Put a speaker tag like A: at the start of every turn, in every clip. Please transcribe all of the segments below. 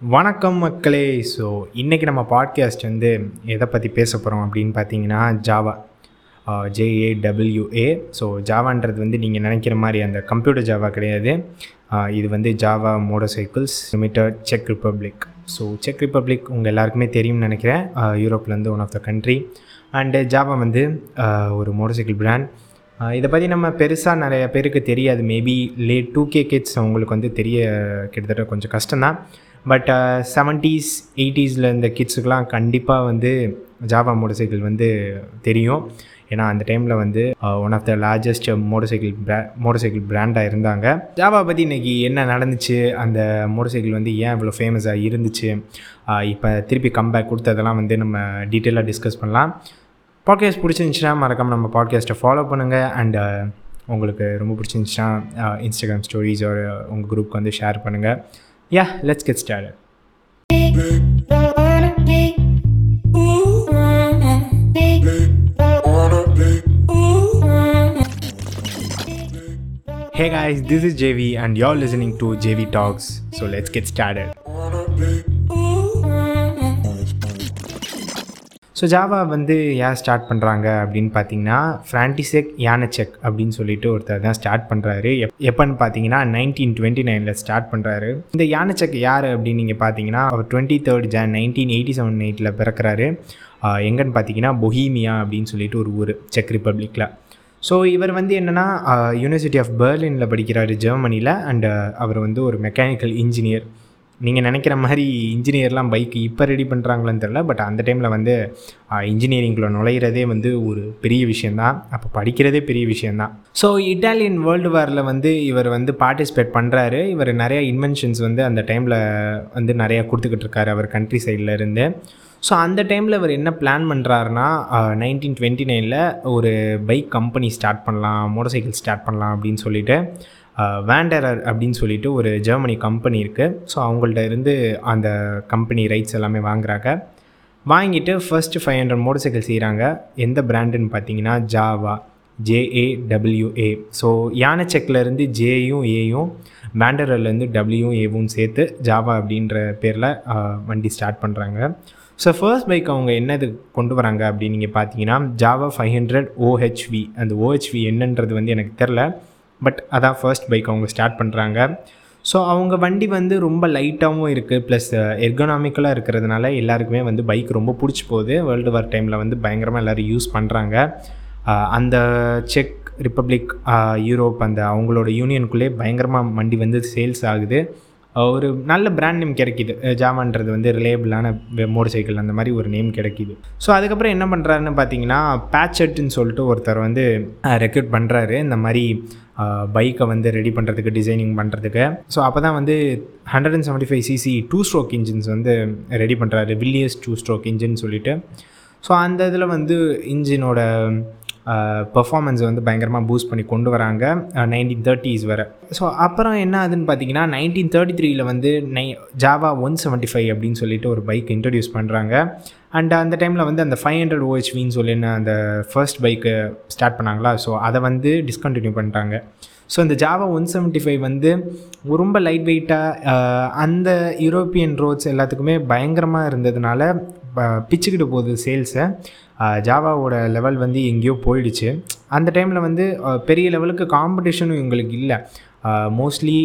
A: வணக்கம் மக்களே. ஸோ இன்றைக்கி நம்ம பாட்காஸ்ட் வந்து எதை பற்றி பேச போகிறோம் அப்படின்னு பார்த்தீங்கன்னா ஜாவா ஜேஏடபிள்யூஏ ஸோ ஜாவான்றது வந்து நீங்கள் நினைக்கிற மாதிரி அந்த கம்ப்யூட்டர் ஜாவா கிடையாது. இது வந்து Java motor cycles limited check republic so check republic உங்கள் எல்லாருக்குமே தெரியும்னு நினைக்கிறேன். யூரோப்லேருந்து one of the country and Java வந்து ஒரு மோட்டர் சைக்கிள் பிராண்ட் இதை பற்றி நம்ம பெருசாக நிறைய பேருக்கு தெரியாது. Maybe late two K kids அவங்களுக்கு வந்து தெரிய கிட்டத்தட்ட கொஞ்சம் கஷ்டம்தான். பட் செவன்ட்டீஸ் uh, எயிட்டிஸில் இந்த கிட்ஸுக்கெலாம் கண்டிப்பாக வந்து ஜாவா மோட்டர் சைக்கிள் வந்து தெரியும். ஏன்னா அந்த டைமில் வந்து one of the largest motor cycle பிரா மோட்டர் சைக்கிள் பிராண்டாக இருந்தாங்க. ஜாவா பற்றி இன்றைக்கி என்ன நடந்துச்சு? அந்த மோட்டர் சைக்கிள் வந்து ஏன் இவ்வளோ ஃபேமஸாக இருந்துச்சு? இப்போ திருப்பி கம்பேக் கொடுத்ததெல்லாம் வந்து நம்ம டீட்டெயிலாக டிஸ்கஸ் பண்ணலாம். பாட்காஸ்ட் பிடிச்சிருந்துச்சுன்னா மறக்காமல் நம்ம பாட்காஸ்ட்டை ஃபாலோ பண்ணுங்கள் அண்ட் உங்களுக்கு ரொம்ப பிடிச்சிருந்துச்சுன்னா இன்ஸ்டாகிராம் uh, ஸ்டோரிஸ் ஒரு உங்கள் குரூப்க்கு வந்து ஷேர் பண்ணுங்கள் Yeah, let's get started. Hey guys, this is JV and you're listening to JV Talks. So let's get started. So Jawa வந்து ஏன் ஸ்டார்ட் பண்ணுறாங்க அப்படின்னு பார்த்தீங்கன்னா ஃப்ரான்டிசெக் யானச்செக் அப்படின்னு சொல்லிட்டு ஒருத்தர் தான் ஸ்டார்ட் பண்ணுறாரு எப் எப்போன்னு பார்த்தீங்கன்னா நைன்டீன் டுவெண்ட்டி நைனில் ஸ்டார்ட் பண்ணுறாரு இந்த யானச்செக் யார் அப்படின்னு நீங்கள் பார்த்தீங்கன்னா அவர் twenty third Jan nineteen eighty seven எயிட்டில் பிறக்கிறாரு எங்கன்னு பார்த்தீங்கன்னா பொஹீமியா அப்படின்னு சொல்லிட்டு ஒரு ஊர் செக் ரிப்பப்ளிக்கில் ஸோ இவர் வந்து என்னென்னா யூனிவர்சிட்டி ஆஃப் பெர்லினில் படிக்கிறாரு ஜெர்மனியில் அண்ட் அவர் வந்து ஒரு மெக்கானிக்கல் இன்ஜினியர் நீங்கள் நினைக்கிற மாதிரி இன்ஜினியர்லாம் பைக் இப்போ ரெடி பண்ணுறாங்களான்னு தெரில பட் அந்த டைமில் வந்து இன்ஜினியரிங்கில் நுழையிறதே வந்து ஒரு பெரிய விஷயந்தான் அப்போ படிக்கிறதே பெரிய விஷயந்தான் ஸோ இட்டாலியன் வேர்ல்டு வாரில் வந்து இவர் வந்து பார்ட்டிசிபேட் பண்ணுறாரு இவர் நிறையா இன்வென்ஷன்ஸ் வந்து அந்த டைமில் வந்து நிறையா கொடுத்துக்கிட்டு இருக்காரு அவர் கண்ட்ரி சைடில் இருந்து. ஸோ அந்த டைமில் இவர் என்ன பிளான் பண்ணுறாருனா நைன்டீன் டுவெண்ட்டி நைனில் ஒரு பைக் கம்பெனி ஸ்டார்ட் பண்ணலாம் மோட்டர் சைக்கிள் ஸ்டார்ட் பண்ணலாம் அப்படின்னு சொல்லிட்டு வேண்டரர் அப்படின்னு சொல்லிட்டு ஒரு ஜெர்மனி கம்பெனி இருக்குது ஸோ அவங்கள்ட்ட இருந்து அந்த கம்பெனி ரைட்ஸ் எல்லாமே வாங்குறாங்க. வாங்கிட்டு first five hundred motor cycle செய்கிறாங்க எந்த பிராண்டுன்னு பார்த்தீங்கன்னா ஜாவா ஜேஏடபிள்யூஏ ஸோ யானைச்செக்லேருந்து ஜேயும் ஏயும் வேண்டரர்லேருந்து டபிள்யூ ஏவும் சேர்த்து ஜாவா அப்படின்ற பேரில் வண்டி ஸ்டார்ட் பண்ணுறாங்க ஸோ ஃபர்ஸ்ட் பைக் அவங்க என்னது கொண்டு வராங்க அப்படின்னு நீங்கள் பார்த்தீங்கன்னா ஜாவா ஃபைவ் ஹண்ட்ரட் ஓஹெச்வி அந்த ஓஹெச்வி என்னன்றது வந்து எனக்கு தெரில பட் அதான் ஃபர்ஸ்ட் பைக் அவங்க ஸ்டார்ட் பண்ணுறாங்க ஸோ அவங்க வண்டி வந்து ரொம்ப லைட்டாகவும் இருக்குது ப்ளஸ் எர்கனாமிக்கலாக இருக்கிறதுனால எல்லாருக்குமே வந்து பைக் ரொம்ப பிடிச்சி போகுது. வேர்ல்டு வார் டைமில் வந்து பயங்கரமாக எல்லோரும் யூஸ் பண்ணுறாங்க அந்த செக் ரிப்பப்ளிக் யூரோப் அந்த அவங்களோட யூனியனுக்குள்ளே பயங்கரமாக வண்டி வந்து சேல்ஸ் ஆகுது. ஒரு நல்ல பிராண்ட் நேம் கிடைக்கிது. ஜாமான்றது வந்து ரிலேபிளான மோட்டர் சைக்கிள் அந்த மாதிரி ஒரு நேம் கிடைக்கிது. ஸோ அதுக்கப்புறம் என்ன பண்ணுறாருன்னு பார்த்தீங்கன்னா பேச்சட்டுன்னு சொல்லிட்டு ஒருத்தர் வந்து ரெக்ரூட் பண்ணுறாரு இந்த மாதிரி பைக்கை வந்து ரெடி பண்ணுறதுக்கு டிசைனிங் பண்ணுறதுக்கு ஸோ அப்போ தான் வந்து hundred and seventy five CC two stroke engines வந்து ரெடி பண்ணுறாரு வில்லியஸ் டூ ஸ்ட்ரோக் இன்ஜின் சொல்லிட்டு. ஸோ அந்த இதில் வந்து இன்ஜினோட பர்ஃபார்மன்ஸை வந்து பயங்கரமாக பூஸ்ட் பண்ணி கொண்டு வராங்க நைன்டீன் தேர்ட்டிஸ் வர. ஸோ அப்புறம் என்ன ஆகுதுன்னு பார்த்தீங்கன்னா நைன்டீன் தேர்ட்டி த்ரீல வந்து நை ஜாவா ஒன் செவன்ட்டி ஃபைவ் அப்படின்னு சொல்லிட்டு ஒரு பைக் இன்ட்ரடியூஸ் பண்ணுறாங்க அண்ட் அந்த டைமில் வந்து அந்த ஃபைவ் ஹண்ட்ரட் ஓஹெச்வின்னு சொல்லின்னு அந்த ஃபர்ஸ்ட் பைக்கு ஸ்டார்ட் பண்ணாங்களா? ஸோ அதை வந்து டிஸ்கண்டினியூ பண்ணிட்டாங்க. ஸோ இந்த ஜாவா ஒன் செவன்ட்டி ஃபைவ் வந்து ரொம்ப லைட் வெயிட்டாக அந்த யூரோப்பியன் ரோட்ஸ் எல்லாத்துக்குமே பயங்கரமாக இருந்ததுனால பிச்சுக்கிட்டு போகுது சேல்ஸை ஜாவாவோட லெவல் வந்து எங்கேயோ போயிடுச்சு. அந்த டைமில் வந்து பெரிய லெவலுக்கு காம்படிஷனும் இவங்களுக்கு இல்லை. மோஸ்ட்லி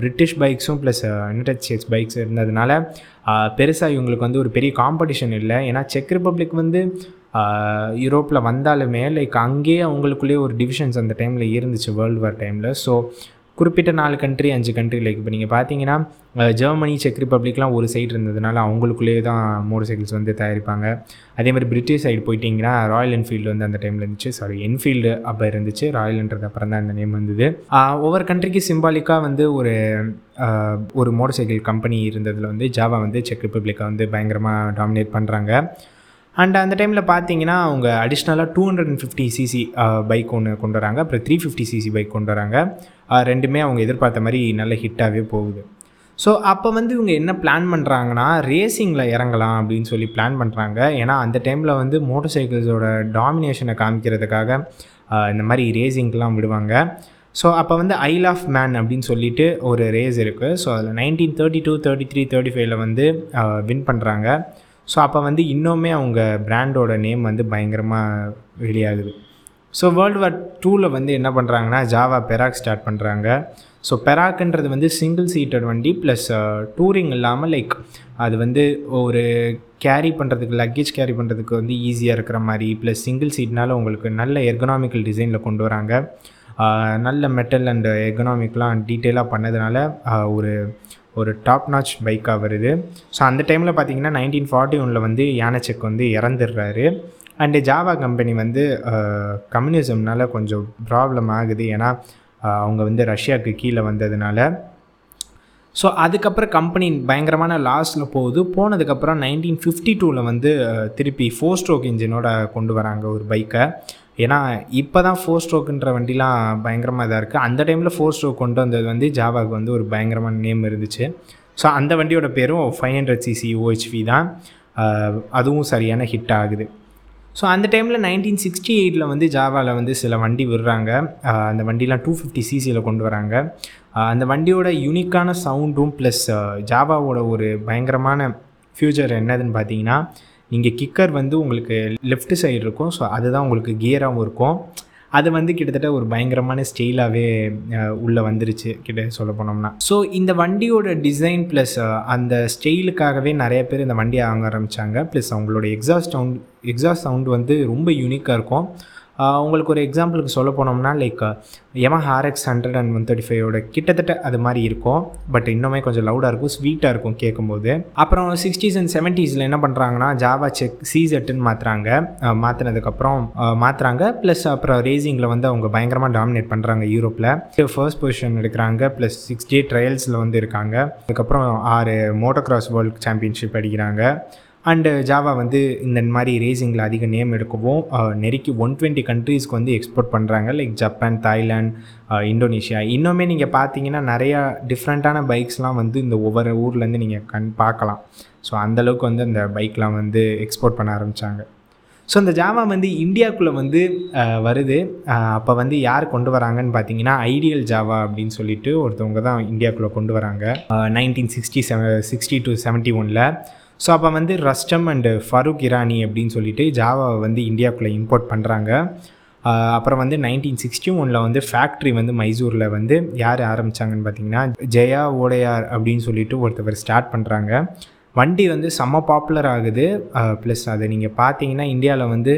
A: பிரிட்டிஷ் பைக்ஸும் ப்ளஸ் யுனைடெட் ஸ்டேட்ஸ் பைக்ஸ் இருந்ததுனால பெருசாக இவங்களுக்கு வந்து ஒரு பெரிய காம்படிஷன் இல்லை. ஏன்னா செக் ரிப்பப்ளிக் வந்து யூரோப்பில் வந்தாலுமே லைக் அங்கேயே அவங்களுக்குள்ளேயே ஒரு டிவிஷன்ஸ் அந்த டைமில் இருந்துச்சு வேர்ல்டு வார் டைமில் ஸோ குறிப்பிட்ட நாலு கண்ட்ரி அஞ்சு கண்ட்ரி லைக் இப்போ நீங்கள் பார்த்தீங்கன்னா ஜெர்மனி செக் ரிப்பப்ளிக்லாம் ஒரு சைடு இருந்ததுனால அவங்களுக்குள்ளேயே தான் மோட்டர் சைக்கிள்ஸ் வந்து தயாரிப்பாங்க. அதே மாதிரி பிரிட்டிஷ் சைடு போயிட்டிங்கன்னா ராயல் என்ஃபீல்டு வந்து அந்த டைமில் இருந்துச்சு. சாரி என்ஃபீல்டு அப்போ இருந்துச்சு. ராயல்ன்றது அப்புறம் தான் அந்த நேம் வந்தது. ஒவ்வொரு கண்ட்ரிக்கு சிம்பாலிக்காக வந்து ஒரு ஒரு மோட்டர் சைக்கிள் கம்பெனி இருந்ததில் வந்து ஜாவா வந்து செக் ரிப்பப்ளிக்கை வந்து பயங்கரமாக டாமினேட் பண்ணுறாங்க அண்ட் அந்த டைமில் பார்த்தீங்கன்னா அவங்க அடிஷ்னலாக two hundred and fifty CC bike ஒன்று கொண்டு வராங்க. அப்புறம் த்ரீ ஃபிஃப்டி சிசி பைக் கொண்டு வராங்க. ரெண்டுமே அவங்க எதிர்பார்த்த மாதிரி நல்ல ஹிட்டாகவே போகுது. ஸோ அப்போ வந்து இவங்க என்ன பிளான் பண்ணுறாங்கன்னா ரேசிங்கில் இறங்கலாம் அப்படின்னு சொல்லி பிளான் பண்ணுறாங்க ஏன்னா அந்த டைமில் வந்து மோட்டர் சைக்கிள்ஸோட டாமினேஷனை காமிக்கிறதுக்காக இந்த மாதிரி ரேசிங்க்கெலாம் விடுவாங்க. ஸோ அப்போ வந்து ஐல் ஆஃப் மேன் அப்படின்னு சொல்லிட்டு ஒரு ரேஸ் இருக்குது ஸோ அதில் nineteen thirty two thirty three thirty ஃபைவ்ல வந்து வின் பண்ணுறாங்க ஸோ அப்போ வந்து இன்னுமே அவங்க பிராண்டோட நேம் வந்து பயங்கரமாக வெளியாகுது. ஸோ வேர்ல்டு வார் டூவில் வந்து என்ன பண்ணுறாங்கன்னா ஜாவா பெராக் ஸ்டார்ட் பண்ணுறாங்க ஸோ பெராக்ன்றது வந்து சிங்கிள் சீட்டட் வண்டி ப்ளஸ் டூரிங் இல்லாமல் லைக் அது வந்து ஒரு கேரி பண்ணுறதுக்கு லக்கேஜ் கேரி பண்ணுறதுக்கு வந்து ஈஸியாக இருக்கிற மாதிரி ப்ளஸ் சிங்கிள் சீட்னால உங்களுக்கு நல்ல எர்கனாமிக்கல் டிசைனில் கொண்டு வராங்க. Uh, நல்ல மெட்டல் அண்ட் எக்கனாமிக்லாம் டீட்டெயிலாக பண்ணதுனால uh, ஒரு ஒரு டாப் நாச் பைக்காக வருது. ஸோ அந்த டைமில் பார்த்தீங்கன்னா நைன்டீன் ஃபார்ட்டி ஒனில் வந்து யானச்செக் வந்து இறந்துடுறாரு. அண்டு ஜாவா கம்பெனி வந்து கம்யூனிசம்னால கொஞ்சம் ப்ராப்ளம் ஆகுது. ஏன்னா அவங்க வந்து ரஷ்யாவுக்கு கீழே வந்ததுனால. ஸோ அதுக்கப்புறம் கம்பெனி பயங்கரமான லாஸில் போகுது. போனதுக்கப்புறம் நைன்டீன் ஃபிஃப்டி டூவில் வந்து திருப்பி ஃபோர் ஸ்ட்ரோக் இன்ஜினோட கொண்டு வராங்க ஒரு பைக்கை ஏன்னா இப்போ தான் ஃபோர் ஸ்ட்ரோக்குன்ற வண்டிலாம் பயங்கரமாக இதாக இருக்குது அந்த டைமில் ஃபோர் ஸ்ட்ரோக் கொண்டு வந்தது வந்து ஜாவாவுக்கு வந்து ஒரு பயங்கரமான நேம் இருந்துச்சு. ஸோ அந்த வண்டியோட பேரும் ஃபைவ் ஹண்ட்ரட் சிசி ஓஹெச்வி தான். அதுவும் சரியான ஹிட் ஆகுது. ஸோ அந்த டைமில் நைன்டீன் சிக்ஸ்டி எயிட்டில் வந்து ஜாவாவில் வந்து சில வண்டி விடுறாங்க. அந்த வண்டிலாம் டூ ஃபிஃப்டி சிசியில் கொண்டு வராங்க. அந்த வண்டியோட யூனிக்கான சவுண்டும் ப்ளஸ் ஜாவாவோட ஒரு பயங்கரமான ஃப்யூச்சர் என்னதுன்னு பார்த்தீங்கன்னா நீங்கள் கிக்கர் வந்து உங்களுக்கு லெஃப்ட் சைடு இருக்கும். ஸோ அதுதான் உங்களுக்கு கியராகவும் இருக்கும். அது வந்து கிட்டத்தட்ட ஒரு பயங்கரமான ஸ்டைலாகவே உள்ளே வந்துருச்சு கிட்ட சொல்ல போனோம்னா. ஸோ இந்த வண்டியோட டிசைன் ப்ளஸ் அந்த ஸ்டைலுக்காகவே நிறைய பேர் இந்த வண்டியை வாங்க ஆரம்பித்தாங்க ப்ளஸ் அவங்களோட எக்ஸாஸ்ட் சவுண்ட் எக்ஸாஸ்ட் சவுண்ட் வந்து ரொம்ப யூனிக்காக இருக்கும். உங்களுக்கு ஒரு எக்ஸாம்பிளுக்கு சொல்ல போனோம்னா லைக் எம RX hundred and one thirty ஃபைவோட கிட்டத்தட்ட அது மாதிரி இருக்கும். பட் இன்னுமே கொஞ்சம் லவுடாக இருக்கும் ஸ்வீட்டாக இருக்கும் கேட்கும்போது அப்புறம் சிக்ஸ்டீஸ் அண்ட் செவன்ட்டீஸில் என்ன பண்ணுறாங்கன்னா ஜாவா செக் சீசெட்டுன்னு மாற்றுறாங்க மாற்றினதுக்கப்புறம் மாற்றுறாங்க ப்ளஸ் அப்புறம் ரேசிங்கில் வந்து அவங்க பயங்கரமாக டாமினேட் பண்ணுறாங்க யூரோப்பில் ஃபர்ஸ்ட் பொசிஷன் எடுக்கிறாங்க ப்ளஸ் சிக்ஸ் டே ட்ரையல்ஸில் வந்து இருக்காங்க. அதுக்கப்புறம் ஆறு மோட்டோ கிராஸ் வேர்ல்டு சாம்பியன்ஷிப் அடிக்கிறாங்க. அண்டு ஜாவா வந்து இந்த மாதிரி ரேசிங்கில் அதிக நேம் எடுக்கவும் நெருக்கி ஒன் டுவெண்ட்டி கண்ட்ரீஸ்க்கு வந்து எக்ஸ்போர்ட் பண்ணுறாங்க லைக் ஜப்பான் தாய்லாந்து இந்தோனேஷியா இன்னுமே நீங்கள் பார்த்தீங்கன்னா நிறையா டிஃப்ரெண்ட்டான பைக்ஸ்லாம் வந்து இந்த ஒவ்வொரு ஊர்லேருந்து நீங்கள் கண் பார்க்கலாம் ஸோ அந்தளவுக்கு வந்து அந்த பைக்லாம் வந்து எக்ஸ்போர்ட் பண்ண ஆரம்பித்தாங்க ஸோ அந்த ஜாவா வந்து இந்தியாவுக்குள்ளே வந்து வருது. அப்போ வந்து யார் கொண்டு வராங்கன்னு பார்த்தீங்கன்னா ஐடியல் ஜாவா அப்படின்னு சொல்லிட்டு ஒருத்தவங்க தான் இந்தியாவுக்குள்ளே கொண்டு வராங்க. நைன்டீன் சிக்ஸ்டி செவ சிக்ஸ்டி டு செவன்ட்டி ஒனில் ஸோ அப்போ வந்து ரஸ்டம் அண்டு ஃபரூக் இரானி அப்படின்னு சொல்லிட்டு ஜாவாவை வந்து இந்தியாவுக்குள்ளே இம்போர்ட் பண்ணுறாங்க அப்புறம் வந்து நைன்டீன் சிக்ஸ்டி ஒனில் வந்து ஃபேக்ட்ரி வந்து மைசூரில் வந்து யார் ஆரம்பித்தாங்கன்னு பார்த்தீங்கன்னா ஜெயா ஓடையார் அப்படின்னு சொல்லிட்டு ஒருத்தவர் ஸ்டார்ட் பண்ணுறாங்க வண்டி வந்து செம்ம பாப்புலர் ஆகுது. ப்ளஸ் அதை நீங்கள் பார்த்தீங்கன்னா இந்தியாவில் வந்து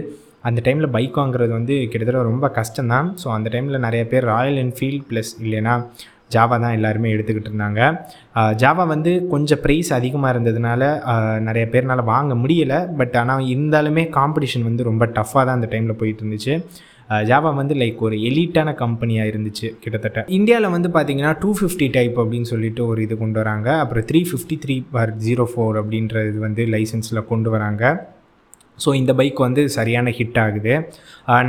A: அந்த டைமில் பைக் வாங்குறது வந்து கிட்டத்தட்ட ரொம்ப கஷ்டம்தான். ஸோ அந்த டைமில் நிறைய பேர் ராயல் என்ஃபீல்ட் ப்ளஸ் இல்லைன்னா ஜாவா தான் எல்லாருமே எடுத்துக்கிட்டு இருந்தாங்க. ஜாவா வந்து கொஞ்சம் ப்ரைஸ் அதிகமாக இருந்ததுனால நிறைய பேர்னால் வாங்க முடியலை. பட் ஆனால் இருந்தாலுமே காம்படிஷன் வந்து ரொம்ப டஃப்பாக தான் அந்த டைமில் போயிட்டு இருந்துச்சு. ஜாவா வந்து லைக் ஒரு எலிட்டான கம்பெனியாக இருந்துச்சு கிட்டத்தட்ட. இந்தியாவில் வந்து பார்த்தீங்கன்னா டூ ஃபிஃப்டி டைப் அப்படின்னு சொல்லிட்டு ஒரு இது கொண்டு வராங்க. அப்புறம் three fifty three four zero four அப்படின்ற இது வந்து லைசன்ஸில் கொண்டு வராங்க. ஸோ இந்த பைக் வந்து சரியான ஹிட் ஆகுது.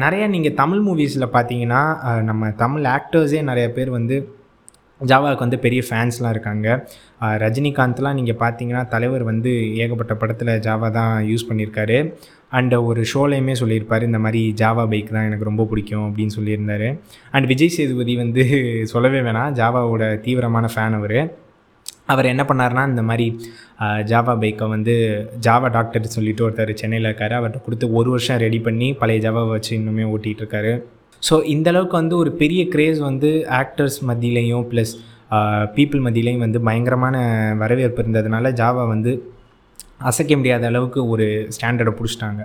A: நிறையா நீங்கள் தமிழ் மூவிஸில் பார்த்தீங்கன்னா நம்ம தமிழ் ஆக்டர்ஸே நிறைய பேர் வந்து ஜாவாவுக்கு வந்து பெரிய ஃபேன்ஸ்லாம் இருக்காங்க. ரஜினிகாந்த்லாம் நீங்கள் பார்த்தீங்கன்னா தலைவர் வந்து ஏகப்பட்ட படத்தில் ஜாவா தான் யூஸ் பண்ணியிருக்காரு அண்ட் ஒரு ஷோலையுமே சொல்லியிருப்பார் இந்த மாதிரி ஜாவா பைக் தான் எனக்கு ரொம்ப பிடிக்கும் அப்படின்னு சொல்லியிருந்தார். அண்ட் விஜய் சேதுபதி வந்து சொல்லவே வேணாம் ஜாவாவோட தீவிரமான ஃபேன் அவர். அவர் என்ன பண்ணார்னா இந்த மாதிரி ஜாவா பைக்கை வந்து ஜாவா டாக்டர் சொல்லிட்டு ஒருத்தர் சென்னையில் இருக்கார். அவர்கிட்ட கொடுத்து ஒரு வருஷம் ரெடி பண்ணி பழைய ஜாவாவை வச்சு இன்னுமே ஓட்டிகிட்டு இருக்காரு. ஸோ இந்தளவுக்கு வந்து ஒரு பெரிய க்ரேஸ் வந்து ஆக்டர்ஸ் மத்தியிலையும் ப்ளஸ் பீப்புள் மத்தியிலையும் வந்து பயங்கரமான வரவேற்பு இருந்ததுனால ஜாவா வந்து அசைக்க முடியாத அளவுக்கு ஒரு ஸ்டாண்டர்டை பிடிச்சிட்டாங்க.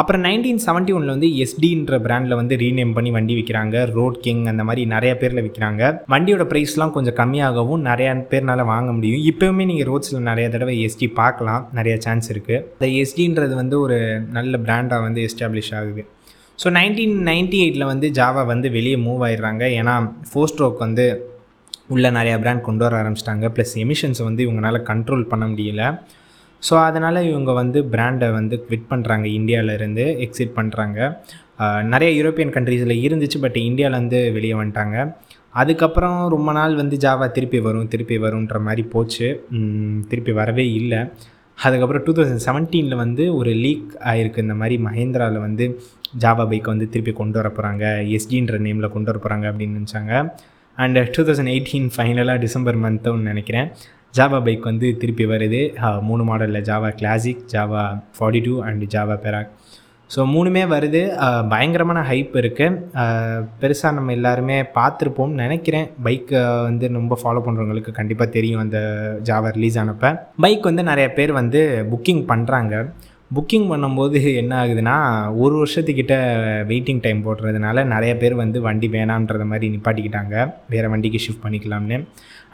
A: அப்புறம் நைன்டீன் செவன்ட்டி ஒனில் வந்து எஸ்டின்ற பிராண்டில் வந்து ரீநேம் பண்ணி வண்டி விற்கிறாங்க ரோட் கிங் அந்த மாதிரி நிறைய பேரில் விற்கிறாங்க வண்டியோட ப்ரைஸ்லாம் கொஞ்சம் கம்மியாகவும் நிறையா பேர்னால வாங்க முடியும். இப்போவுமே நீங்கள் ரோட்ஸில் நிறைய தடவை எஸ்டி பார்க்கலாம். நிறைய சான்ஸ் இருக்குது இந்த எஸ்டின்றது வந்து ஒரு நல்ல பிராண்டாக வந்து எஸ்டாப்ளிஷ் ஆகுது. ஸோ நைன்டீன் நைன்டி எயிட்டில் வந்து ஜாவா வந்து வெளியே மூவ் ஆயிடுறாங்க. ஏன்னா ஃபோர் ஸ்ட்ரோக் வந்து உள்ள நிறையா பிராண்ட் கொண்டு வர ஆரம்பிச்சிட்டாங்க. ப்ளஸ் எமிஷன்ஸை வந்து இவங்களால கண்ட்ரோல் பண்ண முடியல. ஸோ அதனால் இவங்க வந்து பிராண்டை வந்து குவிட் பண்ணுறாங்க இந்தியாவிலேருந்து எக்ஸிட் பண்ணுறாங்க நிறைய யூரோப்பியன் கண்ட்ரீஸில் இருந்துச்சு பட் இந்தியாவிலேருந்து வெளியே வந்துட்டாங்க. அதுக்கப்புறம் ரொம்ப நாள் வந்து ஜாவா திருப்பி வரும் திருப்பி வரும்ன்ற மாதிரி போச்சு. திருப்பி வரவே இல்லை. அதுக்கப்புறம் டூ தௌசண்ட் செவன்டீனில் வந்து ஒரு லீக் ஆகிருக்கு இந்த மாதிரி மஹேந்திராவில் வந்து ஜாவா பைக்கை வந்து திருப்பி கொண்டு வர போகிறாங்க எஸ்ஜின்ற நேமில் கொண்டு வர போகிறாங்க அப்படின்னு நினச்சாங்க. அண்ட் டூ தௌசண்ட் எயிட்டீன் ஃபைனலாக டிசம்பர் மந்த்துன்னு நினைக்கிறேன். ஜாவா பைக் வந்து திருப்பி வருது. Uh, மூணு மாடலில் Jawa classic Jawa forty two and Jawa Perak so மூணுமே வருது. Uh, பயங்கரமான ஹைப் இருக்குது uh, பெருசாக நம்ம எல்லாருமே பார்த்துருப்போம்னு நினைக்கிறேன். பைக்கை வந்து ரொம்ப ஃபாலோ பண்ணுறவங்களுக்கு கண்டிப்பாக தெரியும் அந்த ஜாவா ரிலீஸ் ஆனப்போ. பைக் வந்து நிறைய பேர் வந்து புக்கிங் பண்ணுறாங்க புக்கிங் பண்ணும்போது என்ன ஆகுதுன்னா ஒரு வருஷத்துக்கிட்ட வெயிட்டிங் டைம் போடுறதுனால நிறைய பேர் வந்து வண்டி வேணான்றத மாதிரி நிப்பாட்டிக்கிட்டாங்க. வேறு வண்டிக்கு ஷிஃப்ட் பண்ணிக்கலாம்னு.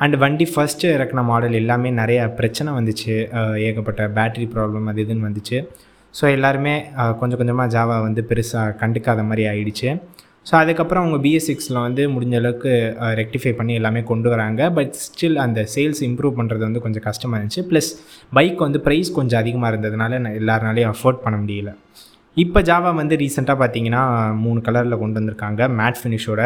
A: அண்ட் வண்டி ஃபஸ்ட்டு இறக்குன மாடல் எல்லாமே நிறைய பிரச்சனை வந்துச்சு. ஏகப்பட்ட பேட்டரி ப்ராப்ளம் அது இதுன்னு வந்துச்சு. ஸோ எல்லாருமே கொஞ்சம் கொஞ்சமாக ஜாவா வந்து பெருசாக கண்டுக்காத மாதிரி ஆயிடுச்சு. ஸோ அதுக்கப்புறம் அவங்க பிஎஸ் சிக்ஸில் வந்து முடிஞ்ச அளவுக்கு ரெக்டிஃபை பண்ணி எல்லாமே கொண்டு வராங்க. பட் ஸ்டில் அந்த சேல்ஸ் இம்ப்ரூவ் பண்ணுறது வந்து கொஞ்சம் கஷ்டமாக இருந்துச்சு. ப்ளஸ் பைக் வந்து ப்ரைஸ் கொஞ்சம் அதிகமாக இருந்ததுனால எல்லாருனாலையும் அஃபோர்ட் பண்ண முடியல. இப்போ ஜாவா வந்து ரீசெண்டாக பார்த்தீங்கன்னா மூணு கலரில் கொண்டு வந்திருக்காங்க. மேட் ஃபினிஷோட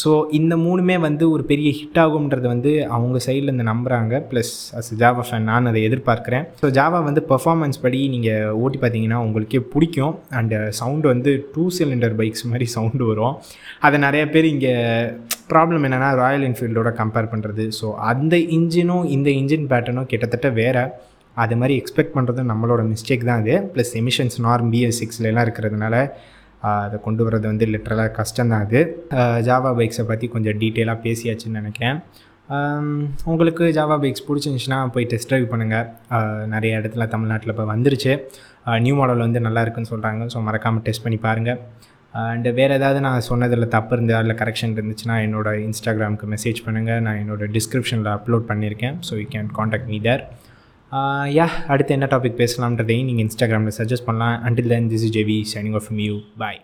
A: ஸோ இந்த மூணுமே வந்து ஒரு பெரிய ஹிட் ஆகும்ன்றது வந்து அவங்க சைட்லேருந்து நம்புகிறாங்க ப்ளஸ் அஸ் ஜாவா ஃபேன் நான் அதை எதிர்பார்க்குறேன். ஸோ ஜாவா வந்து பர்ஃபார்மன்ஸ் படி நீங்கள் ஓட்டி பார்த்தீங்கன்னா உங்களுக்கே பிடிக்கும். அண்டு சவுண்டு uh, வந்து டூ சிலிண்டர் பைக்ஸ் மாதிரி சவுண்டு வரும். அதை நிறைய பேர் இங்கே ப்ராப்ளம் என்னென்னா ராயல் என்ஃபீல்டோட கம்பேர் பண்ணுறது ஸோ அந்த இன்ஜினும் இந்த இன்ஜின் பேட்டர்னும் கிட்டத்தட்ட வேறு. அது மாதிரி எக்ஸ்பெக்ட் பண்ணுறது நம்மளோட மிஸ்டேக் தான் அது. ப்ளஸ் எமிஷன்ஸ் நார்ம் பிஎஸ் சிக்ஸ்லாம் இருக்கிறதுனால அதை கொண்டு வர்றது வந்து லிட்ரலாக கஷ்டம்தான் அது. ஜாவா பைக்ஸை பற்றி கொஞ்சம் டீட்டெயிலாக பேசியாச்சுன்னு நினைக்கிறேன். உங்களுக்கு ஜாவா பைக்ஸ் பிடிச்சிருந்துச்சுன்னா போய் டெஸ்ட் ட்ரைவ் பண்ணுங்கள் நிறைய இடத்துல தமிழ்நாட்டில் இப்போ வந்துருச்சு. நியூ மாடல் வந்து நல்லா இருக்குன்னு சொல்கிறாங்க ஸோ மறக்காமல் டெஸ்ட் பண்ணி பாருங்கள் அண்டு வேறு ஏதாவது நான் சொன்னதில் தப்பு இருந்தா இல்லை கரெக்ஷன் இருந்துச்சுன்னா என்னோடய இன்ஸ்டாகிராமுக்கு மெசேஜ் பண்ணுங்கள் நான் என்னோடய டிஸ்கிரிப்ஷனில் அப்லோட் பண்ணியிருக்கேன். So you can contact me there ya அடுத்து என்ன டாபிக் பேசலாம்ன்றதையும் நீங்கள் இன்ஸ்டாகிராமில் சஜஸ்ட் பண்ணலாம். Until then this is JV signing off you bye